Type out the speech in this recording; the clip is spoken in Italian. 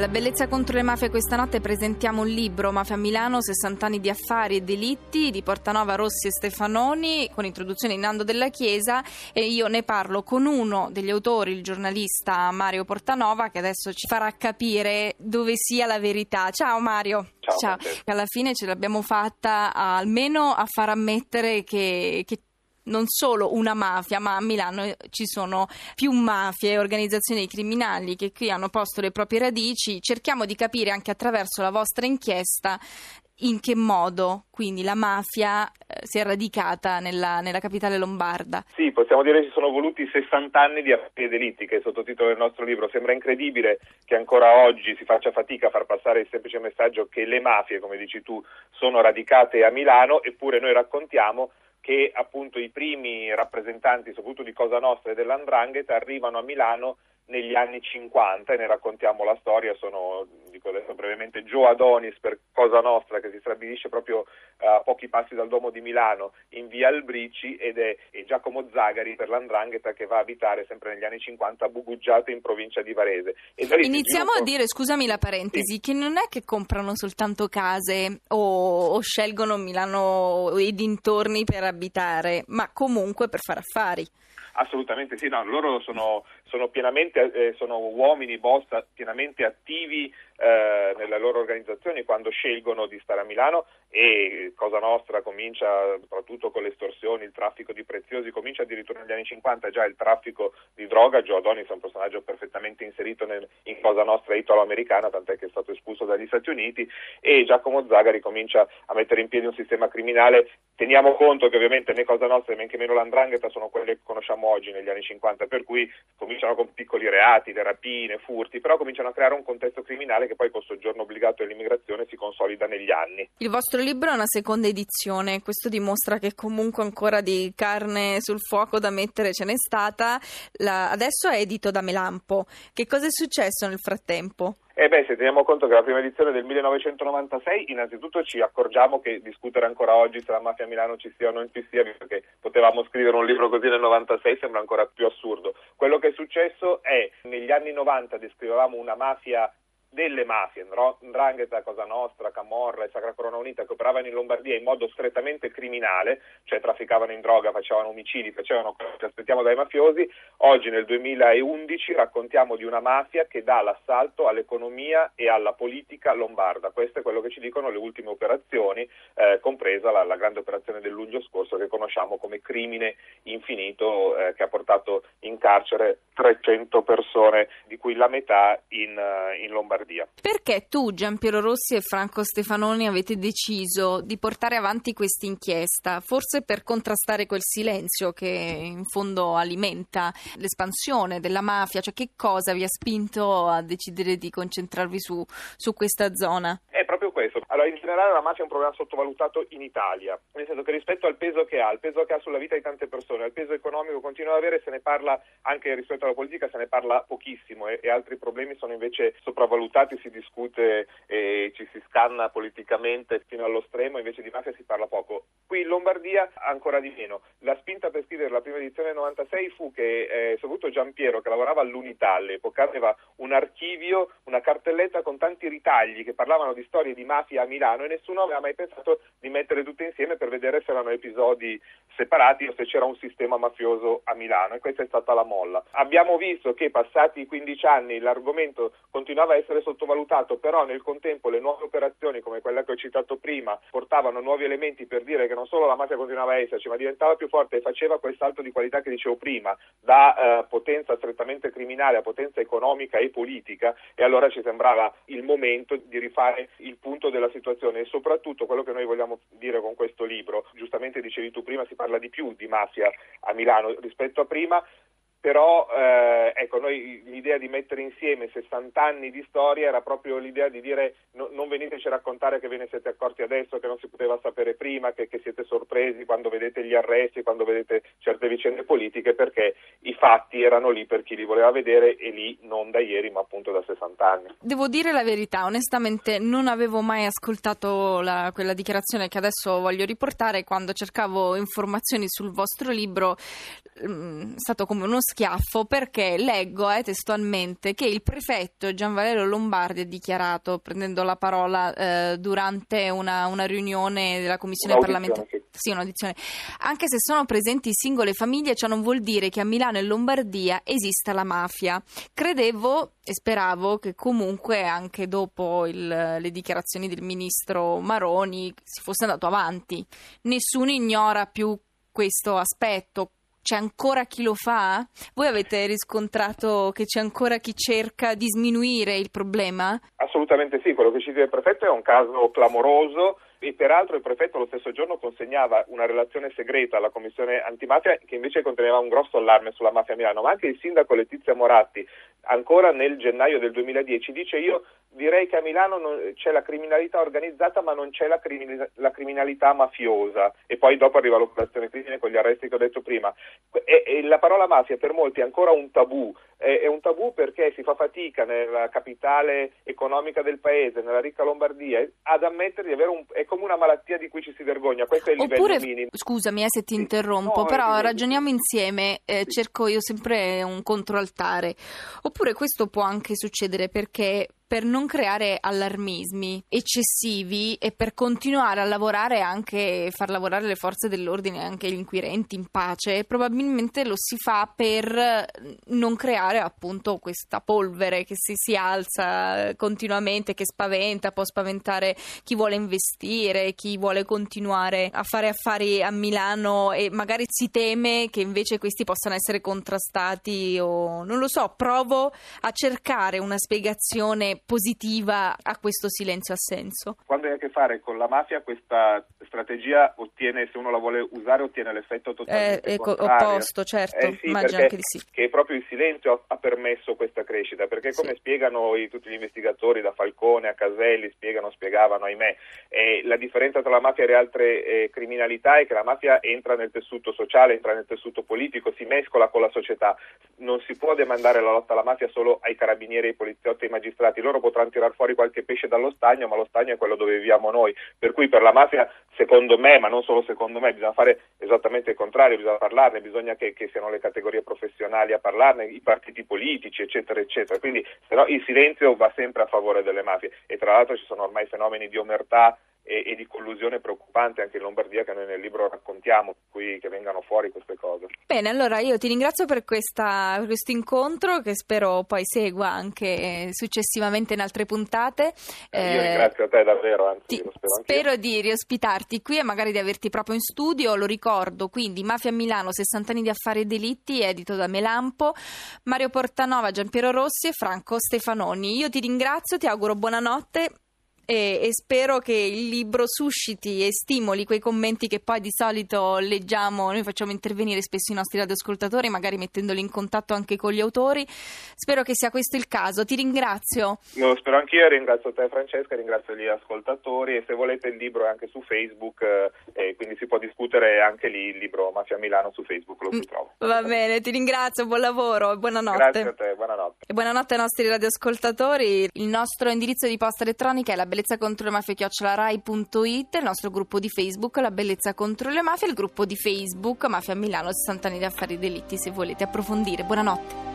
La bellezza contro le mafie questa notte presentiamo un libro Mafia Milano 60 anni di affari e delitti di Portanova Rossi e Stefanoni con introduzione di Nando della Chiesa e io ne parlo con uno degli autori, il giornalista Mario Portanova che adesso ci farà capire dove sia la verità. Ciao Mario. Ciao. Ciao. Alla fine ce l'abbiamo fatta almeno a far ammettere che, che non solo una mafia, ma a Milano ci sono più mafie e organizzazioni criminali che qui hanno posto le proprie radici. Cerchiamo di capire anche attraverso la vostra inchiesta in che modo quindi la mafia eh, si è radicata nella, nella, capitale lombarda. Sì, possiamo dire che ci sono voluti 60 anni di affari delitti, che è il sottotitolo del nostro libro. Sembra incredibile che ancora oggi si faccia fatica a far passare il semplice messaggio che le mafie, come dici tu, sono radicate a Milano, eppure noi raccontiamo che appunto i primi rappresentanti, soprattutto di Cosa Nostra e dell'Andrangheta, arrivano a Milano negli anni 50 e ne raccontiamo la storia, sono, dico adesso brevemente, Joe Adonis per Cosa Nostra che si stabilisce proprio eh, a pochi passi dal Duomo di Milano in via Albrici ed è, Giacomo Zagari per l'Andrangheta che va a abitare sempre negli anni 50 a Buguggiate in provincia di Varese. Iniziamo a dire, scusami la parentesi, sì. che non è che comprano soltanto case o, o scelgono Milano e dintorni per abitare, ma comunque per fare affari. Assolutamente sì, no, loro sono, sono, pienamente, eh, sono uomini, boss pienamente attivi eh, nelle loro organizzazioni quando scelgono di stare a Milano e Cosa Nostra comincia soprattutto con le estorsioni, il traffico di preziosi, comincia addirittura negli anni 50 già il traffico di droga, Joe Adonis è un personaggio perfettamente inserito nel, in Cosa Nostra italo-americana, tant'è che è stato espulso dagli Stati Uniti e Giacomo Zagari comincia a mettere in piedi un sistema criminale, teniamo conto che ovviamente né Cosa Nostra né meno l'Andrangheta sono quelle che conosciamo oggi negli anni 50, per cui cominciano con piccoli reati, le rapine, furti, però cominciano a creare un contesto criminale che poi col soggiorno obbligato e l'immigrazione si consolida negli anni. Il vostro libro è una seconda edizione, questo dimostra che comunque ancora di carne sul fuoco da mettere ce n'è stata. La... adesso è edito da Melampo. Che cosa è successo nel frattempo? Eh beh, se teniamo conto che la prima edizione del 1996, innanzitutto ci accorgiamo che discutere ancora oggi se la mafia a Milano ci sia o non ci sia, perché potevamo scrivere un libro così nel 96, sembra ancora più assurdo. Quello che è successo è, negli anni 90 descrivevamo una mafia delle mafie, Ndrangheta, Cosa Nostra, Camorra e Sacra Corona Unita, che operavano in Lombardia in modo strettamente criminale, cioè trafficavano in droga, facevano omicidi, facevano quello che aspettiamo dai mafiosi, oggi nel 2011 raccontiamo di una mafia che dà l'assalto all'economia e alla politica lombarda. Questo è quello che ci dicono le ultime operazioni, eh, compresa la, la, grande operazione del luglio scorso che conosciamo come crimine infinito, eh, che ha portato in carcere 300 persone, di cui la metà in, uh, in Lombardia. Lombardia. Perché tu, Giampiero Rossi e Franco Stefanoni avete deciso di portare avanti questa inchiesta? Forse per contrastare quel silenzio che in fondo alimenta l'espansione della mafia? Cioè che cosa vi ha spinto a decidere di concentrarvi su, su questa zona? Proprio questo. Allora, in generale la mafia è un problema sottovalutato in Italia, nel senso che rispetto al peso che ha, il peso che ha sulla vita di tante persone, al peso economico continua ad avere, se ne parla anche rispetto alla politica, se ne parla pochissimo e, e altri problemi sono invece sopravvalutati, si discute e ci si scanna politicamente fino allo stremo, invece di mafia si parla poco. Qui in Lombardia ancora di meno. La spinta per scrivere la prima edizione del 96 fu che eh, soprattutto Giampiero, che lavorava all'Unità all'epoca, aveva un archivio, una cartelletta con tanti ritagli che parlavano di storie di mafia a Milano e nessuno aveva mai pensato di mettere tutte insieme per vedere se erano episodi separati o se c'era un sistema mafioso a Milano e questa è stata la molla. Abbiamo visto che passati 15 anni l'argomento continuava a essere sottovalutato, però nel contempo le nuove operazioni come quella che ho citato prima portavano nuovi elementi per dire che non solo la mafia continuava a esserci, ma diventava più forte e faceva quel salto di qualità che dicevo prima, da eh, potenza strettamente criminale a potenza economica e politica e allora ci sembrava il momento di rifare il punto della situazione e soprattutto quello che noi vogliamo dire con questo libro, giustamente dicevi tu prima, si parla di più di mafia a Milano rispetto a prima, però eh, ecco, noi l'idea di mettere insieme 60 anni di storia era proprio l'idea di dire no, non veniteci a raccontare che ve ne siete accorti adesso, che non si poteva sapere prima, che, che, siete sorpresi quando vedete gli arresti, quando vedete certe vicende politiche, perché i fatti erano lì per chi li voleva vedere e lì non da ieri ma appunto da 60 anni. Devo dire la verità, onestamente non avevo mai ascoltato la, quella dichiarazione che adesso voglio riportare quando cercavo informazioni sul vostro libro, mm, è stato come uno schiaffo perché leggo eh, testualmente che il prefetto Gian Valerio Lombardi ha dichiarato, prendendo la parola eh, durante una, una, riunione della commissione parlamentare, sì. sì, un'audizione, anche se sono presenti singole famiglie, ciò non vuol dire che a Milano e Lombardia esista la mafia. Credevo e speravo che comunque anche dopo il, le dichiarazioni del ministro Maroni si fosse andato avanti. Nessuno ignora più questo aspetto c'è ancora chi lo fa? Voi avete riscontrato che c'è ancora chi cerca di sminuire il problema? Assolutamente sì, quello che ci dice il prefetto è un caso clamoroso e peraltro il prefetto lo stesso giorno consegnava una relazione segreta alla commissione antimafia che invece conteneva un grosso allarme sulla mafia a Milano, ma anche il sindaco Letizia Moratti ancora nel gennaio del 2010 dice io direi Milano non, c'è la criminalità organizzata ma non c'è la, crimin- la, criminalità mafiosa. E poi dopo arriva l'operazione crimine con gli arresti che ho detto prima. E, e la parola mafia per molti è ancora un tabù. È, è un tabù perché si fa fatica nella capitale economica del paese, nella ricca Lombardia ad ammettere di avere un, è come una malattia di cui ci si vergogna. Questo è il Oppure, livello minimo. scusami eh, se ti interrompo no, però ragioniamo insieme eh, cerco io sempre un controaltare. Oppure questo può anche succedere perché per non creare allarmismi eccessivi e per continuare a lavorare anche, far lavorare le forze dell'ordine e anche gli inquirenti in pace, probabilmente lo si fa per non creare appunto questa polvere che si, si alza continuamente, che spaventa, può spaventare chi vuole investire, chi vuole continuare a fare affari a Milano e magari si teme che invece questi possano essere contrastati o non lo so, provo a cercare una spiegazione positiva a questo silenzio assenso? Quando hai a che fare con la mafia questa strategia ottiene, se uno la vuole usare, ottiene l'effetto totalmente eh, ecco, opposto, certo, eh sì, immagino anche di sì. Che proprio il silenzio ha permesso questa crescita, perché come sì. spiegano i, tutti gli investigatori, da Falcone a Caselli, spiegano, spiegavano, ahimè, eh, la differenza tra la mafia e le altre eh, criminalità è che la mafia entra nel tessuto sociale, entra nel tessuto politico, si mescola con la società, non si può demandare la lotta alla mafia solo ai carabinieri, ai poliziotti, ai magistrati, loro potranno tirare fuori qualche pesce dallo stagno, ma lo stagno è quello dove viviamo noi, per cui per la mafia, secondo me, ma non solo secondo me, bisogna fare esattamente il contrario, bisogna parlarne, bisogna che, che siano le categorie professionali a parlarne, i partiti politici, eccetera, eccetera. Quindi se no, il silenzio va sempre a favore delle mafie e tra l'altro ci sono ormai fenomeni di omertà e, e, di collusione preoccupante anche in Lombardia che noi nel libro raccontiamo, qui che vengano fuori queste cose. Bene, allora io ti ringrazio per, questa, questo incontro che spero poi segua anche successivamente in altre puntate. Eh, io ringrazio a te davvero, anzi ti, spero Spero di riospitarti qui e magari di averti proprio in studio, lo ricordo, quindi Mafia Milano, 60 anni di affari e delitti, edito da Melampo, Mario Portanova, Giampiero Rossi e Franco Stefanoni. Io ti ringrazio, ti auguro buonanotte e, e, spero che il libro susciti e stimoli quei commenti che poi di solito leggiamo, noi facciamo intervenire spesso i nostri radioascoltatori, magari mettendoli in contatto anche con gli autori. Spero che sia questo il caso. Ti ringrazio. Lo spero anch'io, ringrazio te Francesca, ringrazio gli ascoltatori e se volete il libro è anche su Facebook, eh, quindi si può discutere anche lì il libro Mafia Milano su Facebook, lo si mm, trova. Va bene, ti ringrazio, buon lavoro e buonanotte. Grazie a te, buonanotte. E buonanotte ai nostri radioascoltatori. Il nostro indirizzo di posta elettronica è la bellezza contro le mafie chiocciolarai.it, il nostro gruppo di Facebook La bellezza contro le mafie, il gruppo di Facebook Mafia Milano 60 anni di affari delitti se volete approfondire. Buonanotte.